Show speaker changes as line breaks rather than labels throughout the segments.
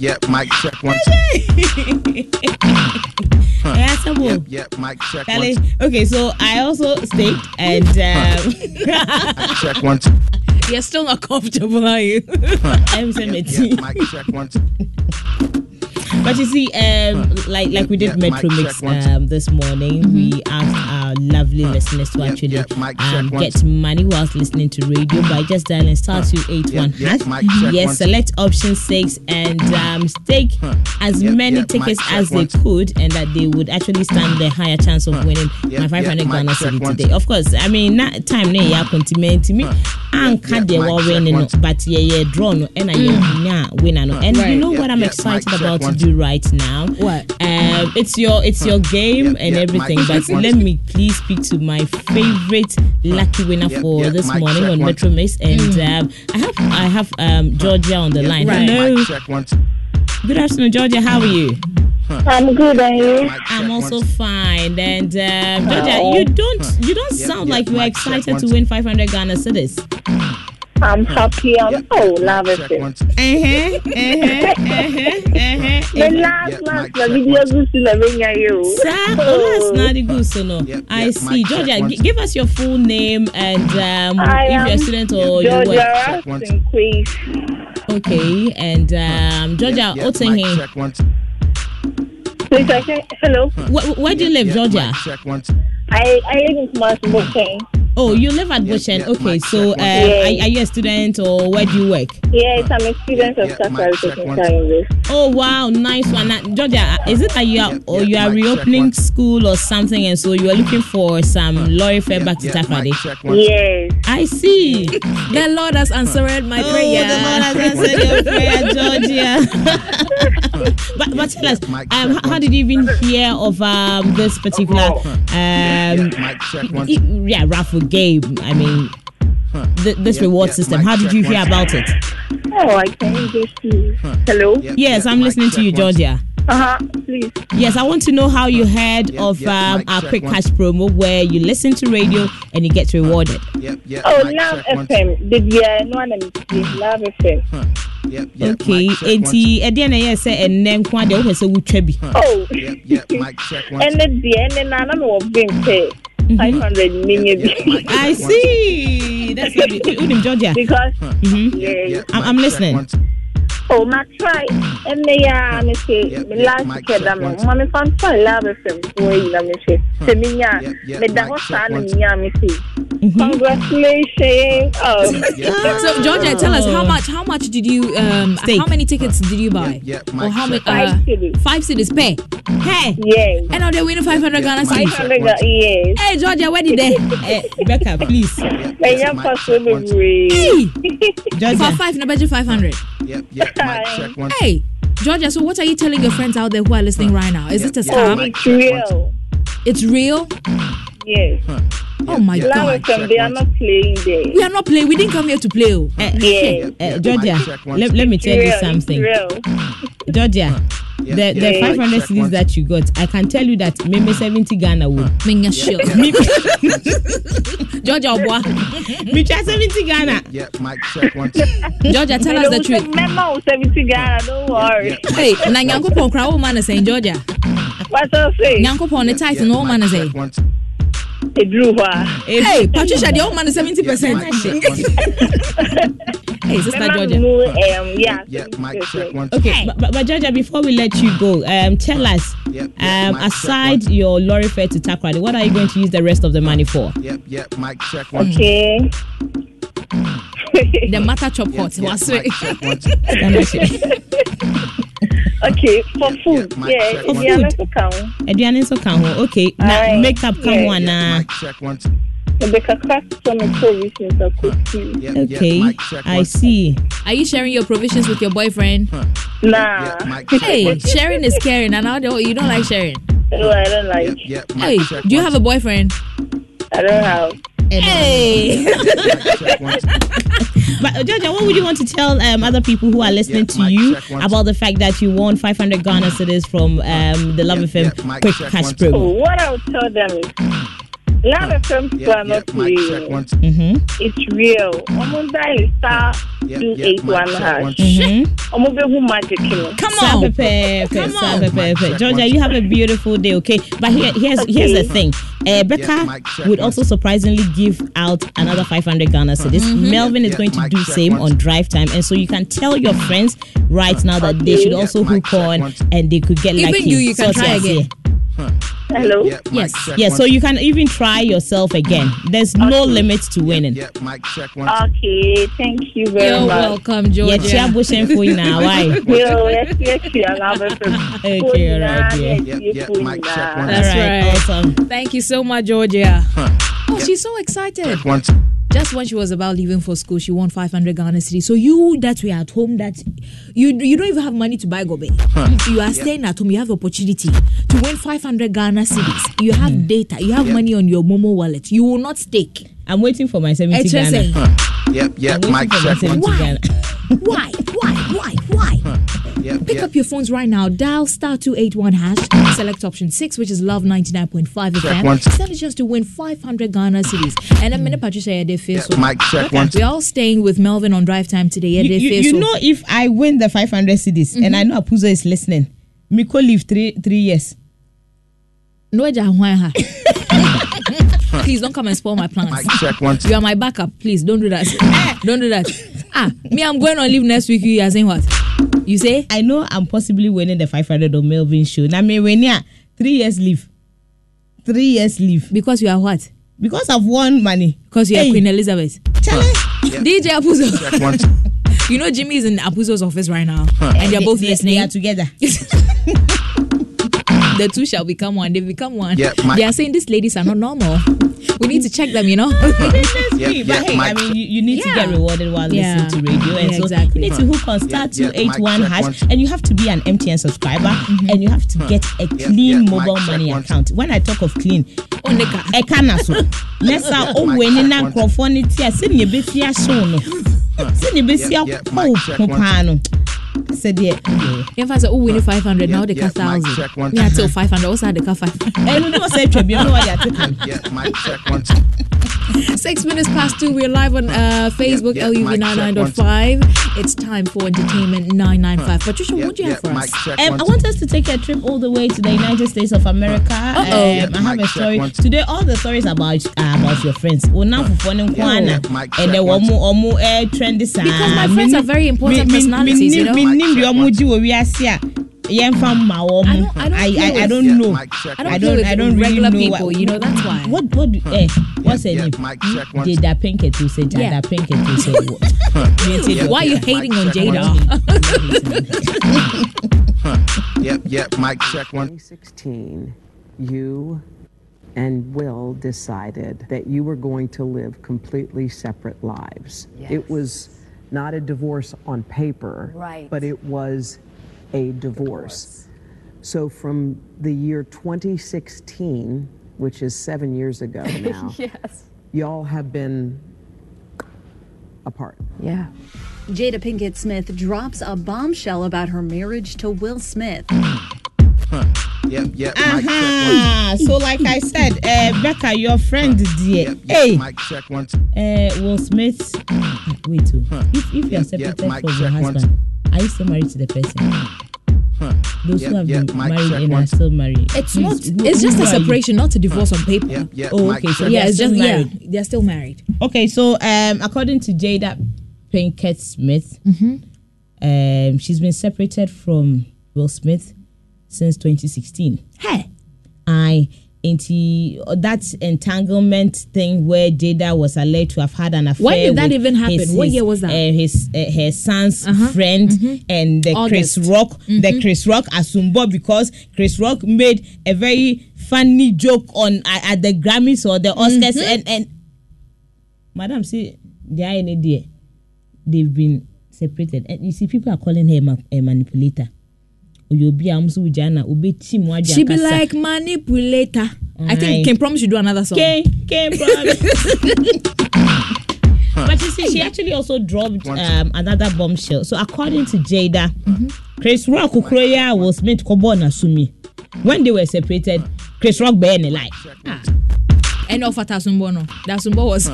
yep, mic check one.
Answerable.
Yep, yep, mic check
Kelly.
one.
Okay, so I also staked and um,
Check one. two.
You're still not comfortable, are you?
I'm saying
Yep, yep, mic check one. two.
But you see, um, like like we did
Yeah,
Metro Mix um, this morning, we asked our lovely listeners to
Yeah,
actually
yeah,
um, get money whilst listening to radio by just dialing star two eight one
Yeah, yeah,
hash. Yes, select option six and um, stake as
Yeah,
many
yeah,
tickets as they
one.
could, and that they would actually stand the higher chance of winning
Yeah,
my five hundred
yeah,
Ghana
check
city
one.
today. Of course, I mean that time ne ya continue to me. Anka
yeah,
de
mic
wa winning, no, but yeah, yeah, draw no, and I yeah, winner no. And you know what I'm excited about to
one.
Do right now?
What?
Um, it's your it's your game and
yeah,
everything, but let me please speak to my favorite lucky winner
Yeah,
for
yeah,
this
mic
morning on. Metro Mix, and
Mm.
um, I have I have um, Georgia on the line.
Right.
Hello,
Mic check one. two.
good afternoon, Georgia. How are you?
I'm good, and you?
I'm also fine. And um, Georgia, you don't you don't sound like you are excited to win 500 Ghana cedis.
I'm happy. I'm oh, love
Check
it.
one. two.
Uh-huh, uh-huh, uh-huh.
The last,
Yeah,
last, the video
one.
goes to the venue, you.
Sir, oh, that's not the good, so no.
Yeah,
I
yeah,
see.
mic
Georgia, g- give us your full name and um, if you're a student or you
Georgia
work.
Check one.
Rastin
Okay, and um, Georgia,
Yeah,
what's
mic
in here?
check one. two.
Please, I hello.
Wh- where do you live,
Yeah,
Georgia?
check one.
I, I live in Kumasi, Bokeng.
Oh, you live at
Yeah,
Bushen.
yeah,
Okay, so uh,
check one.
Yeah.
are, are you a student or where do you work?
Yes, I'm a student of
Yeah,
Sakari
mic check
Technical
one.
University.
Oh wow, nice one, Now, Georgia. Is it that you are
Yeah,
or
yeah,
you are reopening school or something, and so you are looking for some lorry fare back to
Yeah, mic
Takoradi?
check one.
Yes.
I see.
the Lord has answered my
Oh,
prayer.
the Lord has answered your prayer, Georgia. but, but tell us, um,
check
how did you even hear of um, this particular um,
Yeah, mic check one.
i- yeah raffle game? I mean, th- this
Yeah,
reward
yeah,
system. How did you hear about it?
Oh, I can just see. Hello?
Yeah,
Yes,
yeah,
I'm listening to you. Georgia.
Uh huh. Please.
Yes, I want to know how you heard
Yeah,
of
yeah,
um, our
check
quick
one.
cash promo where you listen to radio and you get rewarded.
Yep, yep,
Oh,
mic
Love. FM. Did you know what I'm Love FM?
Yep, yep,
Okay,
mic check one.
enti ɛdeɛ na ɛyɛ sɛ ɛnnɛ nko adeɛ wopɛ sɛ wotwa bi.
Oh.
Yep, yep, mic check one.
And then the and then I'm not being paid. 500 million.
Yeah, mic
I
check one.
see. That's what we Udim Georgia.
Because,
Mhm.
yeah.
Yeah,
I'm- I'm listening.
Oh, my try. And they are, me say,
Yeah,
me
yeah,
last
mic
kid,
check
I'm
one.
mommy fan for love FM. Boy, na me say, se me nya,
Yeah, yeah,
me da
mic
ho
check
sa na
one.
me nya me say.
Mm-hmm.
Congratulations. Oh,
Yeah,
So Georgia, tell us how much how much did you um
Stake.
how many tickets did you buy?
Yeah, yeah,
or how many
check.
five
uh,
cedis.
five cedis pay.
Hey,
Yes.
And now they're winning 500 Ghana
mic
cedis.
500 yes.
Hey Georgia, where did they?
eh, Becca, please.
Yeah,
Me
yeah,
nya
mic
pass so
check one.
be
Hey, for
Georgia.
five, na budget 500.
Yep, yep, mic check one.
Hey, Georgia, so what are you telling your friends out there who are listening right now? Is it a
Yeah,
Oh,
scam?
mic
it's real.
It's real?
Yes.
Oh my
yeah,
God.
Love
mic
they are not playing there.
We are not playing. We didn't come here to play. oh.
Eh,
yes.
eh, eh
Yeah,
Georgia,
mic check one.
let, let me tell you
Real, it's
something.
real.
Georgia,
Yeah,
the,
yeah,
the
mic
500
check cedis
that you got, I can tell you that maybe 70 Ghana would.
Menga shield. Georgia Obwa.
Me 70 Ghana.
Yeah, mic check one.
Georgia, tell us the truth.
Memo 70 Ghana, don't worry.
Hey, na Nyankopon kra wo man is saying Georgia.
What's I say?
Nyankopon the title no man is saying.
One.
It drew her.
Hey, Patricia, the old man is 70%. Hey, sister
Memo
Georgia.
um, yeah.
Yeah, mic check one.
Okay, but, but, but Georgia, before we let you go, um, tell us,
Yep, yeah,
um,
mic check
aside your lorry fare to Takoradi, what are you going to use the rest of the money for?
Yep, yep, mic check one.
Okay.
The matter chop hot.
Yeah,
Was
mic check one.
okay, for food.
Yeah, mic
Yeah,
check
if
one.
you are
food.
not to count.
Aduane nso ka ho. Okay, na
Aye,
makeup ka
yeah,
ho ana?
Mic check one.
Rebecca some provisions are cooking.
Yep, yep,
Okay, I see.
Are you sharing your provisions with your boyfriend?
Nah.
Yeah, mic check
Hey, sharing is caring, and now you don't like sharing.
No, I don't like.
Yep, yep, mic
Hey, do you have a boyfriend?
I don't have.
Hey,
Mic check one.
But uh, Georgia, what would you want to tell um, other people who are listening
Yeah,
to
mic
you about the fact that you won 500 Ghana cedis from um, the Love
Yeah,
FM
yeah, mic
Quick Cash
one.
Promo?
Oh, what I would tell them is Love FM
Yeah,
square
yeah,
not
mic check
real.
one, two.
Mm-hmm.
It's real. Omo dial star
Yeah,
two
yeah,
eight
mic
one
check one,
hash.
two.
Mm-hmm.
Omo be who magic you.
Come
Super
on.
perfect,
Come
super
on.
perfect.
Mic check
Georgia,
one,
you have a beautiful day, okay? But here, here's here's the thing. Uh, Becca
mic check
would
one.
also surprisingly give out another 500 Ghana cedis.
Mm-hmm.
Melvin is
Yeah,
going to
mic
do
check
same
one.
on drive time, and so you can tell your friends right now that they
Okay.
should
Yeah,
also
mic
hook
check
on,
one.
and they could get
Even
lucky.
you, you can
So
try
it's
again.
Here.
Hello.
Yeah, mic
Yes.
check
Yeah,
one,
so you can even try yourself again. There's no limit to winning.
Yeah, mic check one.
Okay, thank you very
You're
much.
welcome,
Yeah,
Georgia.
chia bushing for you now. Why?
Yo, yes, yes, yes, Love FM.
Okay,
Phone
alright, yeah.
yes,
Yeah, yeah, mic check one.
That's
All right,
right.
awesome.
Thank you so much, Georgia. Oh, she's so excited.
One, two.
Just when she was about leaving for school, she won 500 Ghana cedis. So you that were at home, that you you don't even have money to buy gobe. If you are staying at home, you have opportunity to win 500 Ghana cedis. You have data, you have money on your Momo wallet. You will not stake.
I'm waiting for my 70
It's just
Ghana.
saying,
Yep, yep,
I'm waiting
mic
for my
check one,
70
two.
Why?
Ghana.
why, why, why, why?
Yep,
Pick
yep.
up your phones right now. Dial star two eight one hash. Select option six, which is Love ninety nine point five FM.
one.
Send it just to win five hundred Ghana cedis. And then minute Patricia they feel
Yeah,
so.
mic check one,
We're all staying with Melvin on drive time today. Yeah,
you, you, you
so.
know if I win the 500 cedis and I know Apuzo is listening, Miko live three three years.
No, Eja Hwan ha. Please don't come and spoil my plans.
Mic check one.
You are my backup. Please don't do that. don't do that. Ah, me, I'm going on leave next week. You are saying what? You say?
I know I'm possibly winning the 500 on Melvin show. Now me when yeah, three years leave, three years leave
Because you are what?
because I've won money.
Because you are
Hey.
Queen Elizabeth.
Charlie,
DJ Apuzo.
Check one, two.
You know Jimmy is in Apuzo's office right now, and they're both
they,
listening.
They are together.
the two shall become one. They become one.
Yeah, my-
they are saying these ladies are not normal. we need to check them. You know.
That's
Yeah,
me.
yeah,
but hey,
my-
I mean, you, you need to get rewarded while
Yeah.
listening to radio, and
Yeah,
so
exactly.
you need to hook on star
two eight one
two
yeah,
eight
mic
one
check
hash, and you have to be an MTN subscriber, mm-hmm. Mm-hmm. and you have to get a clean
yeah, mic
mobile money
one.
account. When I talk of clean,
Oh, nigga.
ɛka na so nɛsa owuani na
check one.
nkurɔfoɔ no ti a sɛnea ebesi ahyew no sɛnea ebesi
Yeah, yeah,
akɔ
mic check
paa no sɛdeɛ
If I say, oh, we need 500, now they
Yeah,
cut
yeah, mic
1,000.
check one.
Yeah, till 500. Also, had the cut 500.
ɛno ne wɔsɛ atwa biam na wɔde ate kan
Yeah, mic check one, two.
Six minutes past two. We're live on uh, Facebook,
Yeah, yeah,
LUV99.5. It's time for Entertainment 995. Patricia,
Yeah,
what do you
yeah,
have for us?
check
Um, I want us to take a trip all the way to the United States of America. Um,
Uh-oh.
I have a story
one,
today. All the stories about uh, about your friends. Well, now for fun and
Yeah,
and then
one,
one
two.
more more uh, trendy sa.
Because my friends are very important personalities, you know?
Me nim
Mic
the
check
omo
one,
di wo wiase a yɛmfa ma wɔn.
I don't- I don't
I, I, I don't
Yeah,
know.
check
I don't
I don't
with
I don't really
regular
know
people,
what,
you know, that's why.
What what do- eh what's her name?
mic check ah, one, two.
Jada Pinkett who said Jada
Yeah.
Pinkett who said what?
Why are you
Yeah,
hating on
mic check
Jada?
Yep, yep, Mike check one.
2016, you and Will decided that you were going to live completely separate lives. It was not a divorce on paper,
Right.
but it was a divorce. So from the year 2016, which is seven years ago now,
Yes.
y'all have been apart.
Yeah. Jada Pinkett Smith drops a bombshell about her marriage to Will Smith.
Yep, yep, mic check one.
Ah, so like I said, uh, Becca, your friend dear.
Yep, yep,
Hey,
mic check one, two.
uh, Will Smith. Wait, oh. if if you are
Yeah, yeah,
separated
mic
from your
check one,
husband, are you still married to the person? Those who have
yeah,
been
mic
married and are still married.
It's not.
who-
It's just a separation, not a divorce on paper.
Yep, yep,
Oh,
mic
okay, so
Yeah, it's just
married.
yeah, they're still married.
Okay, so um, according to Jada Pinkett Smith, um, she's been separated from Will Smith since 2016.
Hey,
I into that entanglement thing where Jada was alleged to have had an affair.
When did that
with
even happen?
his-
What year was that?
Uh, his uh, her son's
Uh-huh.
friend and the Chris
August.
Rock, the Chris Rock Asumbo because Chris Rock made a very funny joke on uh, at the Grammys or the Oscars and and Madam see they are in a day they've been separated and you see people are calling her ma- a manipulator. Oyo obi a ɔmo nso wò gya na obeti mu adi
she be
akasa.
like manipulator. I
Aye.
think Kim promise you do another song.
Kane, Kane promise. but you see, she actually also dropped um, another bombshell. So according to Jada, Chris Rock Ukroya was made Kobo Nasumi. When they were separated, Chris Rock bear in a lie.
And of Asumbo, no. The Asumbo was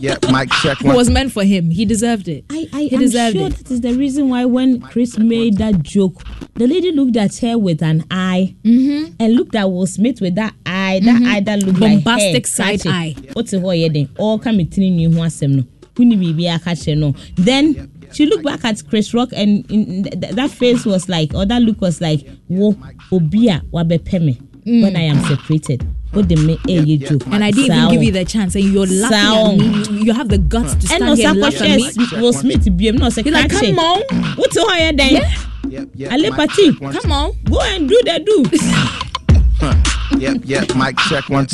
Yep, yep. Mic check
it
one.
was meant for him. He deserved it.
I, I
he
am
deserved
sure
it.
that is the reason why when Chris made that joke, the lady looked at her with an eye
Mm-hmm.
and looked at Will Smith with that eye, that eye that looked like
Bombastic
hair,
side eye.
What's the whole then? All come tini ni ho asem no. Wuni bibi akache no. Then she looked back at Chris Rock and in, th- th- that face was like, or that look was like, wo obia wabepe me when I am separated. What the me eh ye joke.
And I didn't even give you the chance, and you're laughing
Sound.
at me. You, you have the guts to stand
And no
here and laugh at me.
sakoshe Will Smith biem no say
You're like, come on,
What's the whole then?
Yep, yep.
Ale
mic
Pati,
check one.
come on.
Go and do the do.
Yep, yep. Mic check one.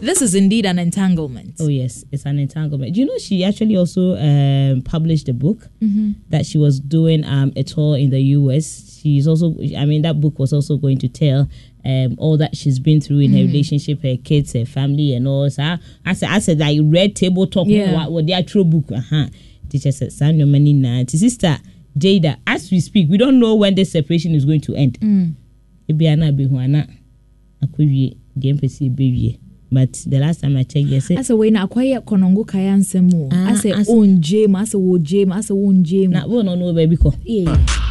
This is indeed an entanglement.
Oh yes, it's an entanglement. Do you know she actually also um, published a book
Mm-hmm.
that she was doing um, a tour in the US. She's also, I mean, that book was also going to tell um, all that she's been through in her
Mm-hmm.
relationship, her kids, her family, and all. So I, I said, I said, like red table talk.
Yeah.
What, what their true book? Uh huh. Teacher said, "Son, your money now." Sister Jada, as we speak, we don't know when this separation is going to end.
Mm.
Ebi ana bi hu ana akɔwie deɛ mpɛ sɛ ɛbɛwie but the last time I checked, yes, it,
asɛ wei na akwayɛ kɔnɔngo kaya nsɛm o
Ah,
asɛ
as-
ɔngye mu asɛ wɔgye mu asɛ wɔngye mu
na wo no no baabi kɔ.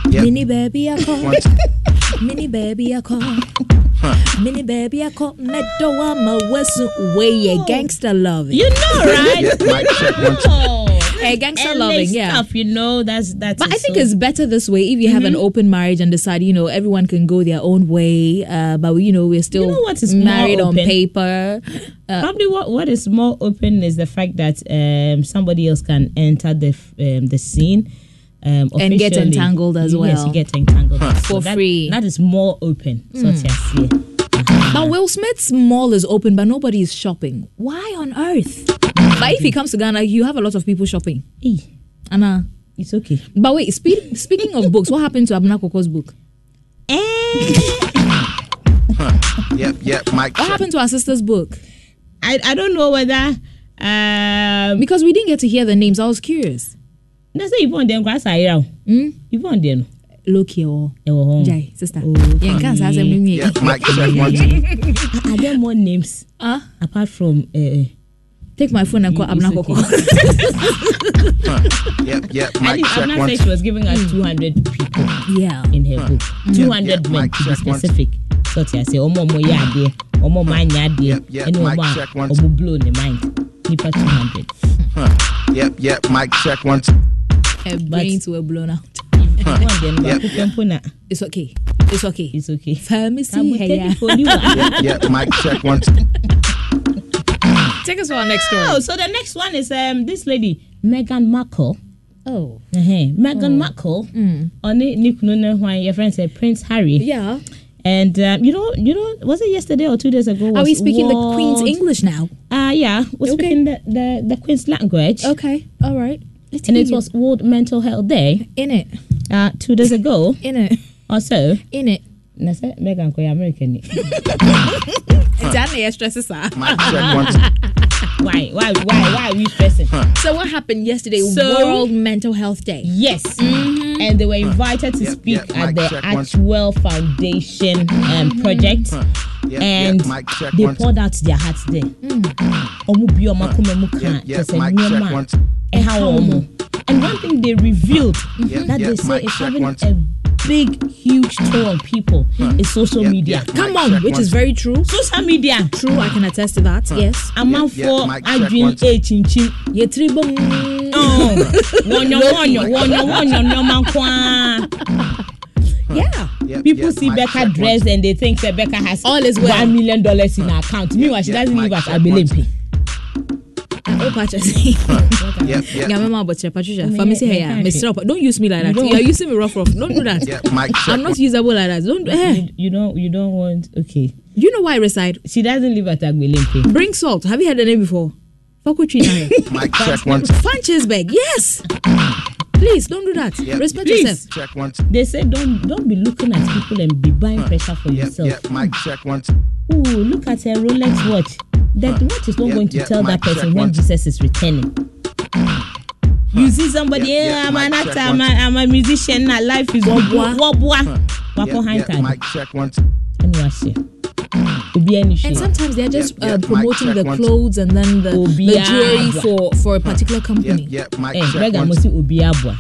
Yeah. mini baby, I call. mini baabi akɔ mini baabi akɔ mɛdɔ wa ma wasu wei yɛ gangster loving
You know, right?
Yep, mic check one.
Oh.
Hey, gangster
LA
loving, yeah.
stuff, you know, that's that's.
But I think
so-
it's better this way if you have an open marriage and decide, you know, everyone can go their own way. Uh, but, you know, we're still
You know what is more
married on paper. Uh,
probably what what is more open is the fact that um somebody else can enter the um the scene. Um,
And get entangled as well.
Yes, you get entangled
For
that-
free.
That is more open. So it's yes, yeah.
But Will Smith's mall is open, but nobody is shopping. Why on earth? But if he comes to Ghana, you have a lot of people shopping.
Eh,
Anna.
it's okay.
But wait, speak, speaking of books, what happened to Abena Korkor's book?
Eh,
Yep, yep. Mic
What
check.
happened to our sister's book?
I I don't know whether um.
Because we didn't get to hear the names. I was curious.
That's say Yvonne dem grass ayira.
Hmm?
Yvonne dem no.
Loki or
Ɛwɔ hɔ.
Jai, sister.
Oh,
Yeah, can't say them name
Yep, mic check one.
Are- Are there more names
Ah,
apart from uh,
take my phone and call
It's
Abena
okay.
Korkor.
Yep, yep.
I
Mic
think
check
Abena
one.
said she was giving us 200 people
yeah.
in her book. 200
yeah,
men
mic
to be
check one.
specific. So I say, Omo Omo ya adeɛ, Omo Omo anya adeɛ,
Yep, yep,
ɛne
mic
Omo a
check one.
Omo blow ne mind. Nipa 200.
Yep, yep. Mic check one.
Her brains were blown out.
Yvonne
Yep,
baako pɛ mpo na
It's okay. It's okay.
it's okay.
Pharmacy.
Abu
Hey,
take
yeah.
it for you. ah.
Yep, yep. Mic check one.
Take us to our next story.
Oh, so the next one is um this lady Meghan Markle.
Oh.
Uh-huh. Meghan Markle. Ɔne ne kunu ne hwan your friend said Prince Harry.
Yeah.
And um, you know, you know, was it yesterday or two days ago?
Are we speaking the Queen's English now?
Uh yeah, we're
Okay.
speaking the, the the Queen's language.
Okay. All right. Let's
And it
you.
was World Mental Health Day
in it.
uh, two days ago
In it.
or so.
In it.
And I said, Meghan, Koya American. ni."
Danny stresses her.
Mic check
why, why, why, why are we stressing?
So what happened yesterday?
So-
World Mental Health Day.
Yes. And they were invited to
Yep,
speak
yep,
at the
check one.
Archewell Foundation um, project.
Yep,
and
yep. Mic check
they
one.
poured out their hearts there. Omu bi omo akoma mu ka
Yep, yep.
kyerɛ sɛ
Mic check
nneɛma
one.
a ɛha wɔn mo. And one thing they revealed
Yep,
that
yep.
they say
Mic
is
check
having
one.
a big, huge toll on people is social
Yep,
media.
yep.
Come
Mic
on,
check
which
one.
is very true.
Social media.
True, I can attest to that. Yes.
Amanfoɔ
mic check
adwene
one.
ekyinkyin.
Yetri bom.
Wɔnyɔ wɔnyɔ wɔnyɔ wɔnyɔ nneɛma nkoa.
Yeah.
Yep,
People
yep.
see Becca dressed and they think that Becca has
All is well.
one million dollars in her account. Meanwhile, she
yeah,
doesn't
mic
live at
check one.
Abelempe.
Oh, Patricia.
Yep, yep.
Gamema Butcher, Patricia. Pharmacy
me
here. Mr. Don't use me like that. You are using me rough rough. Don't do that.
Check
I'm not usable like that. Don't. Eh.
You, you don't you don't want okay.
You know why I reside?
She doesn't live at Abelempe.
Bring salt. Have you heard the name before? Fakuchi
Mic check one.
Fanchesberg. Yes. Please don't do that.
Yep.
Respect
Please.
yourself.
Check one.
They say don't don't be looking at people and be buying pressure for
Yep,
yourself.
yep. Mic check one.
Ooh, look at her Rolex watch. That watch is not
Yep,
going to
yep,
tell that
mic
person when. Jesus is returning. You see somebody, yeah,
yep,
I'm an actor, I'm a, I'm a musician, now life is
wabwa.
Wako
Yep, yep.
time.
Mic check one.
And wash it. Obi ani
And sometimes they're just
Yep,
uh,
yep,
promoting the clothes and then the, the jewelry for, for a particular
Yep,
company.
yep, mic
eh
check one.
mo si obi aboa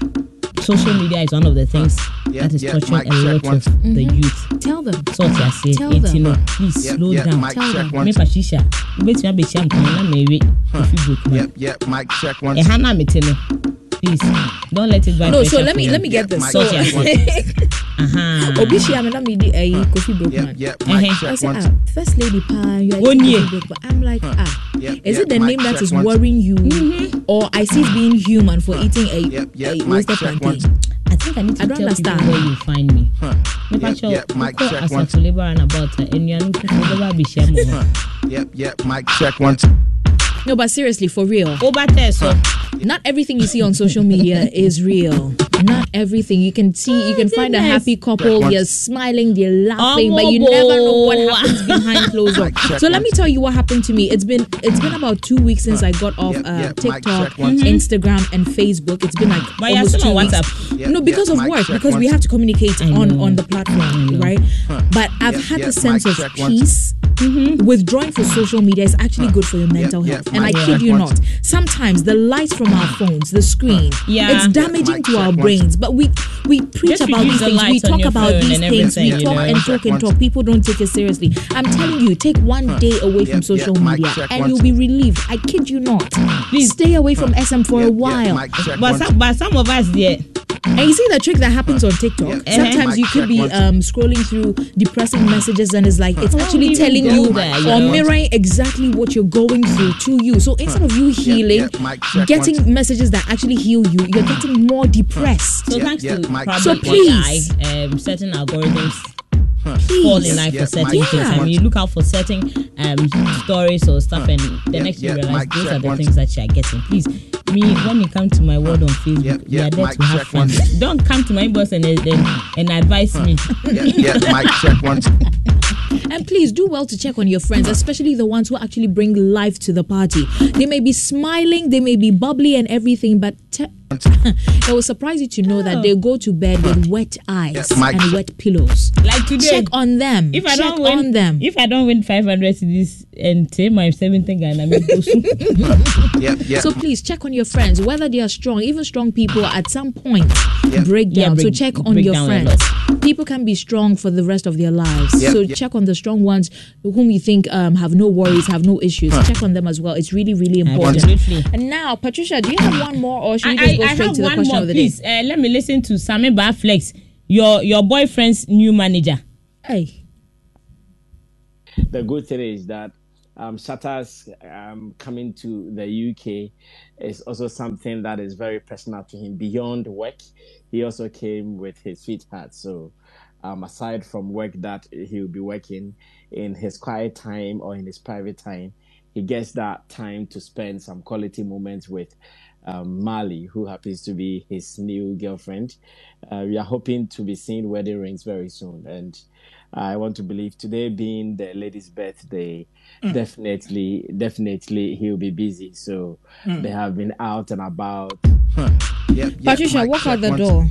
social media is one of the things
Yeah,
that is
yeah,
torturing
mic
a lot
check one.
of the youth
Tell them.
sort ya say
Tell
eti
them.
no please
Yep,
slow
yep,
down
mic
Tell
check
them.
one.
me patricia wobɛtumi abɛhyia nkɔmɔ na mewe kofi brokeman
Yep, yep, mic check one.
ɛha na mete no please don't let it buy
No, so let me let me get this.
mic
So
check one. Aha.
Obi Shia me na me di eh Kofi
Yep,
Brokeman.
yep,
Uh-huh.
mic
I
check
say,
one.
ah, first lady pa, you are
One
eating
year.
Kofi Brokeman. I'm like, ah,
Yep,
is
yep,
it the
mic
name that
check
is
one.
worrying you,
Mm-hmm.
or I see it being human for eating a,
Yep, yep,
a
mic
roasted
check
plantain?
one.
I think I need to
I don't
tell
understand.
people where you find me.
Yep,
Mepacho,
yep, mic
wokɔ
check one.
asafo labour runabout a enuanu fufuo bɛba abɛhyia mo hɔ.
Yep, yep, mic check one.
No, but seriously, for real,
Wobatɛ so
not everything you see on social media is real. Not everything you can see. You can find a happy couple.
Check
They're smiling, they're laughing, but you never know what happens behind closed doors. So let me tell you what happened to me. It's been it's been about two weeks since I got off
Yep,
uh,
yep,
TikTok,
check one.
Instagram, and Facebook. It's been like
But you're
almost
still
two
on
weeks.
WhatsApp.
Yep,
no, because of
mic
work, because we have to communicate on on the platform, right? But I've had a sense of
check one.
peace. Withdrawing from social media is actually good for your mental
yep,
health, and I kid you not. Sometimes the light from our phones, the screen,
Yeah.
it's damaging
mic
to our brains. But we we preach
Just
about these things. We talk about these things. We talk and talk and talk. People don't take it seriously. I'm telling you, take one day away from social media, and you'll be relieved. I kid you not.
Please.
stay away from SM for a
Yep, yep,
while.
mic
but some but some of us yeah.
And you see the trick that happens on TikTok. Sometimes
Uh-huh.
you could be um, scrolling through depressing messages, and it's like it's actually
would you
telling
even
you
go there, you
or
know?
mirroring exactly what you're going through to you. So instead of you healing,
yeah, mic check
getting
one.
messages that actually heal you, you're getting more depressed.
so
Yeah,
thanks
yeah,
to
mic
probably
So please.
AI, um, certain algorithms fall in
Please.
line for certain
mic
things. I mean, you look out for certain um, stories or stuff, and the
Yeah,
next you realize those are the things that you are getting. Please, me when you come to my world on Facebook,
Yeah,
we are there
mic
to have fun. Don't come to my boss and and, and advise me.
Yeah, yep, mic check one.
And please do well to check on your friends, especially the ones who actually bring life to the party. They may be smiling, they may be bubbly and everything, but te- it will surprise you to know that oh. they go to bed with wet eyes
Yes, Mike.
and wet pillows.
Like today,
Check on them.
if I
check
don't win,
on them.
if I don't win 500 cedis and say my 17 Ghana, me go soon.
Yep, yep.
So please check on your friends, whether they are strong. Even strong people at some point break
Yeah,
down. so check on your
down a
friends. People can be strong for the rest of their lives.
Yeah,
so
yeah.
check on the strong ones whom you think um, have no worries, have no issues. Check on them as well. It's really, really important.
Absolutely.
And now, Patricia, do you have one more, or should we just
I,
go
I
straight to the question
more,
of the
please.
day?
Uh, let me listen to Sammy Flex, your your boyfriend's new manager.
Hey,
the good thing is that um, Shatta's um, coming to the UK is also something that is very personal to him. Beyond work, he also came with his sweetheart. So, um, aside from work that he will be working in his quiet time or in his private time, he gets that time to spend some quality moments with um, Mali, who happens to be his new girlfriend. Uh, we are hoping to be seeing wedding rings very soon, and I want to believe today being the lady's birthday, mm. definitely, definitely he'll be busy. So mm. they have been out and about.
Yep, yep,
Patricia,
mic
walk out the
one.
door.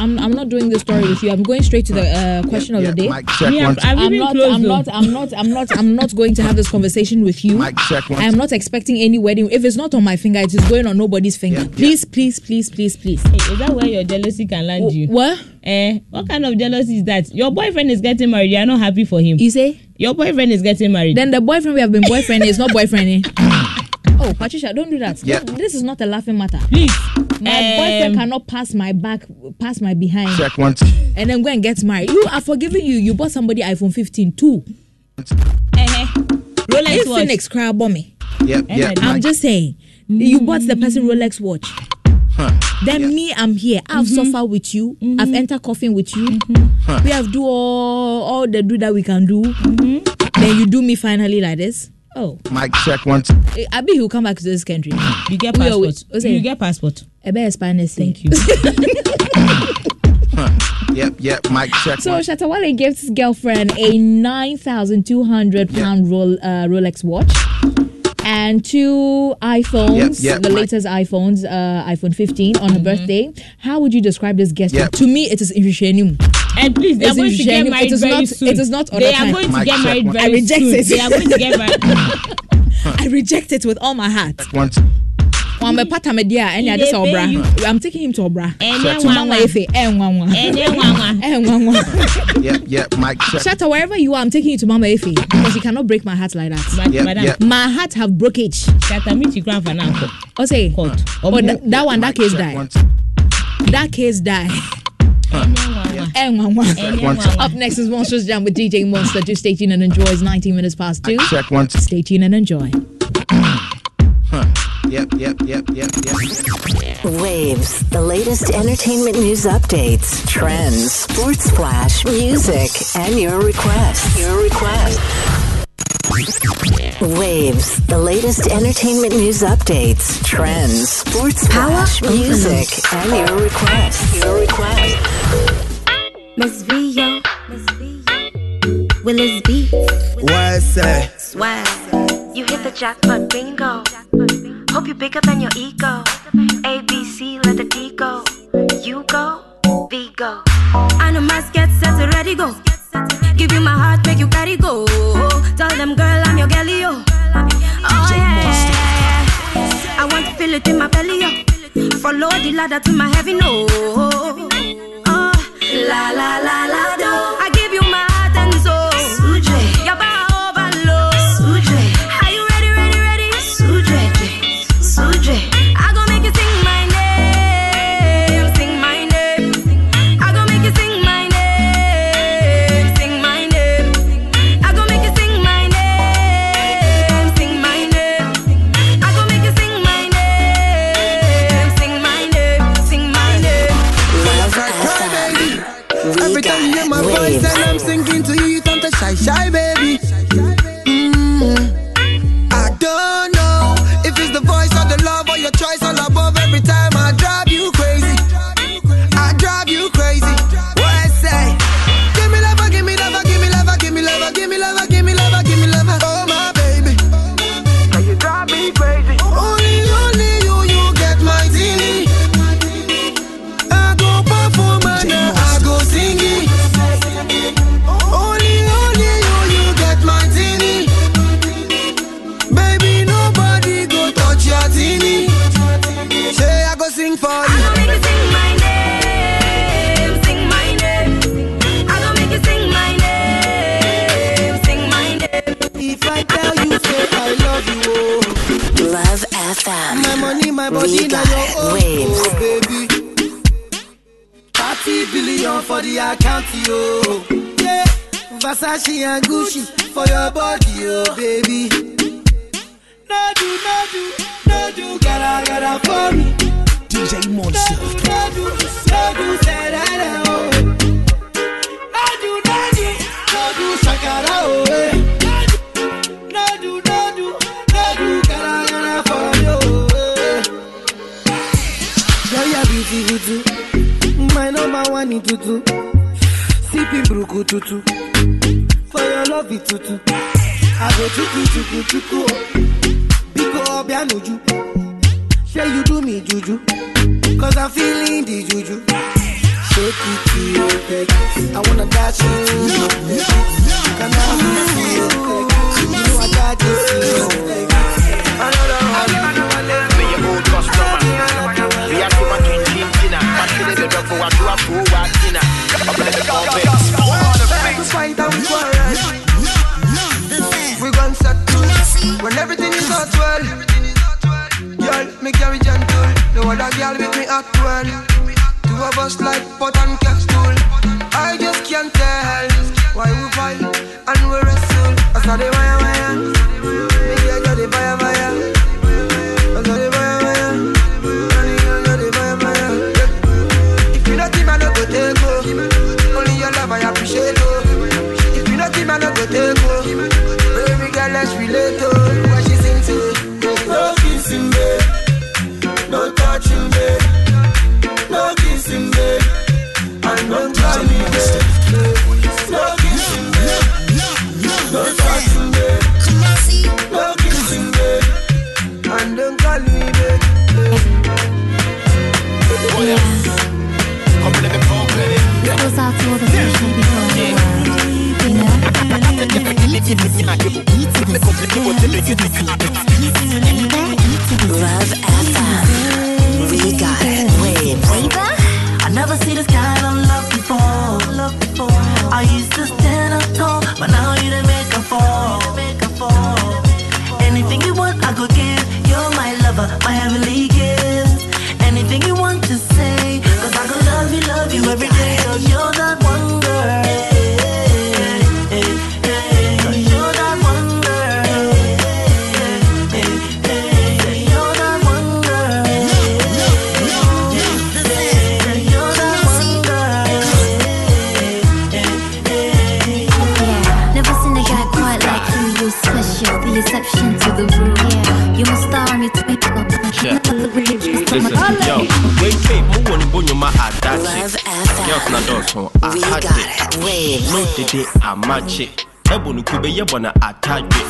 I'm, I'm not doing this story with you. I'm going straight to the uh, question of
Yeah,
the day.
mic check
Me,
one.
I've, I've
I'm not,
closed
I'm not, I'm not, I'm not, I'm not going to have this conversation with you.
Mic check one.
I am not expecting any wedding. If it's not on my finger, it is going on nobody's finger.
Yeah, yeah.
Please, please, please, please, please.
Hey, is that where your jealousy can land you?
What?
Eh, what kind of jealousy is that? Your boyfriend is getting married. You are not happy for him.
You say?
Your boyfriend is getting married.
Then the boyfriend we have been boyfriend is not boyfriend. Eh? Oh, Patricia, don't do that.
Yeah.
This is not a laughing matter.
Please.
My
um,
boyfriend cannot pass my back, pass my behind,
Check one.
and then go and get married. You are forgiving you. You bought somebody iPhone 15 too.
eh, Rolex
If
watch.
Phoenix cry about me.
Yep, yep.
I'm
mic-
just saying. You bought the person Rolex watch. Then me, I'm here. I've suffered with you. I've entered coffin with you. We have do all, all the do that we can do. Then you do me finally like this. Oh,
Mic check one.
Eh, Abi, he'll come back to this country.
You get passport.
wait, what's it?
You get passport.
I bet Spanish.
Thank you.
Yep, yep. Mike check
So
one.
Shatta Wale gives his girlfriend a nine thousand two hundred pound roll, uh, Rolex watch and two iPhones,
Yep, yep,
the
my-
latest iPhones, uh, iPhone 15 on her birthday. How would you describe this gesture?
Yep.
To me, it is irritating.
And please, they are going to get married
It is
very
not-
soon.
it is not
They are going to get married
one.
very
I reject
soon.
it.
They are going to get married.
I reject it with all my heart.
One,
Wọn bẹ pata mi di a ẹni adi sẹ
They pay
ọbra.
you.
I'm taking him to ọbra.
Ẹnyẹ
To mama
nwanwa.
efe ẹ nwanwa.
Ẹnyẹ nwanwa.
Ẹ nwanwa.
yep, yep, mic check.
Shatta, wherever you are, I'm taking you to Mama Efe because you cannot break my heart like that.
Ma-
Yep,
Madam,
yep.
My heart have brokerage.
Shatta meet you grand for now.
O say, oh, that, that one, that case die. That case die.
Ẹnyẹ nwanwa.
Eh, nwanwa.
Ẹnyẹ
One
nwanwa.
Up next is Monsters Jam with DJ Monster. Do stay tuned and enjoy. It's 19 minutes past two.
check one.
Stay tuned and enjoy.
Yep, yep, yep, yep, yep.
Waves, the latest entertainment news updates, trends, sports flash, music, and your requests. Your request. Waves, the latest entertainment news updates, trends, sports flash, music, and your requests. Your request.
Miss Vio, Miss Vio, Willis Beats,
What's that?
swag. You hit the jackpot bingo. Hope you bigger than your ego. A B C, let the D go. You go, V go. I know my get set to ready go. Give you my heart, make you carry go. Tell them, girl, I'm your girlie, yo. Oh yeah, I want to feel it in my belly, yo. Follow the ladder to my heaven, no. Oh, la la la la do. I
FM.
my money, my body,
We
now
got
your own,
waves.
oh baby. 30 billion for the account, yo. Yeah, Versace and Gucci for your body, oh baby. No do, no do, no do, gotta, gotta for me. DJ Monster. No do, no do, no do, say that, oh. No do, no do, no do, shakara, oh. eh. Girl, you're. My number one in tutu. Sipping bruku tutu. For your love it tutu. I go tuku tuku tuku. Biko obianuju. Say you do me juju. Cause I'm feeling the juju. Shake it to your back. I wanna dash to your back. Can I you your back? You know I got this. Another one,
you know. I'm gonna go back.
Fight and quarrel. We gon' settle when everything is not well. Girl, me carry gentle. The other girl with me act well. Two of us like pot and capsule. I just can't tell why we fight and we wrestle. I saw the wire wire. Me you the fire
we got it.
Wave. No dede amachi. Ebo nukube atadwe.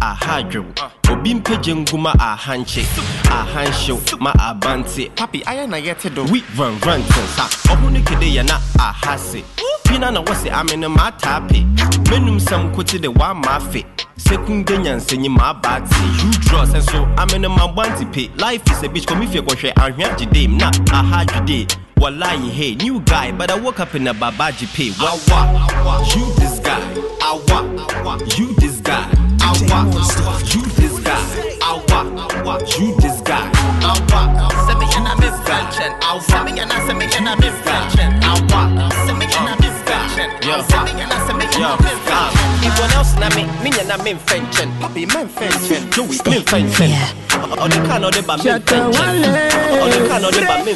Ahadwe. Obi mpegye nguma ahanche. Ahanche ma abante. Papi aya na yete do. We run run tensa. Obu nikede ya na ahase. Pina na wɔse ame no maataape menum sɛm kote de woama afe sekunde nyansanyi maabaate you draw sɛ so ame no mabɔante pe life is a beach kɔmi fie kɔhwɛ ahwea gyedem na ahadwede Wallahi, hey, new guy, but I woke up in a babaji pay. Wawa, you this guy. Awa, you this guy. Awa, you this guy. Awa, you this guy. Awa, send and I miss guy. Awa, send and I send me and I miss guy. I miss guy. Everyone else na me, me na me. Papi, me me fenchen. Or the can or the ba me fenchen. Or the can or the ba me.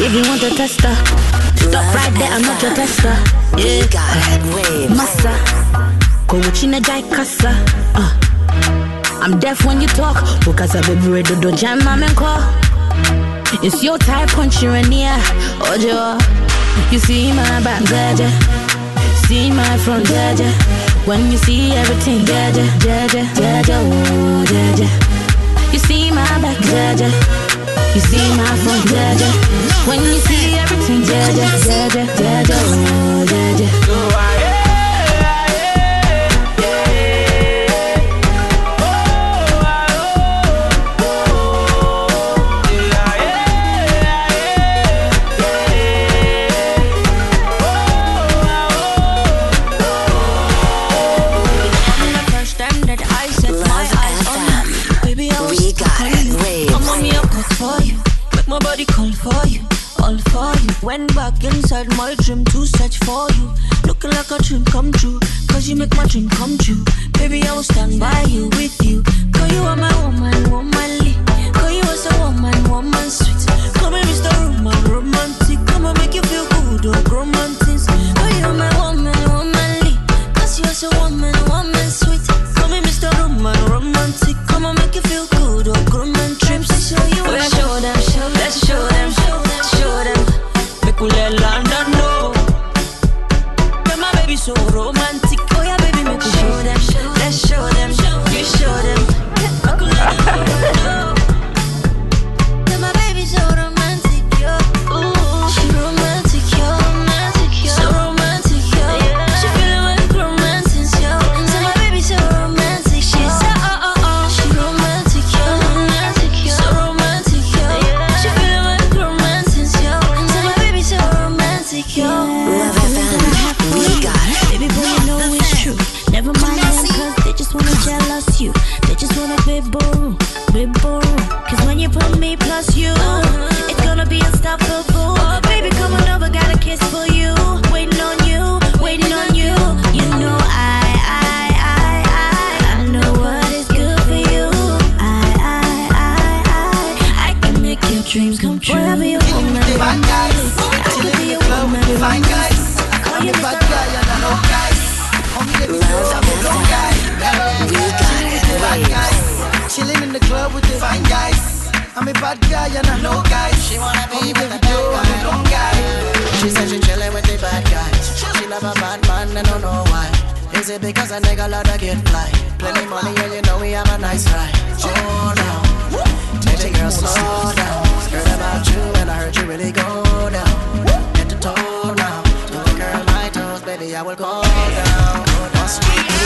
If you want a tester, stop right there, I'm not your tester. Yeah, Massa, go china jai kasa. Uh, I'm deaf when you talk, because I be ready to jam my call. It's your type, punch you in the air. You see my back, jaja. See my front, jaja. When you see everything, jaja, jaja, jaja, oh, jaja. You see my back, jaja. You see my front, jaja. When you see everything, jaja,
Diana. No guy, she wanna be
with a bad guy. Long guy.
She said she chillin' with the bad guys. She love a bad man, I don't know why. Is it because a nigga love to get fly? Plenty money and you know we have a nice ride. Oh no, baby girl, slow down. Heard about you and I heard you really go down. Get to toe now. Don't girl my toes, baby, I will go down. Go down.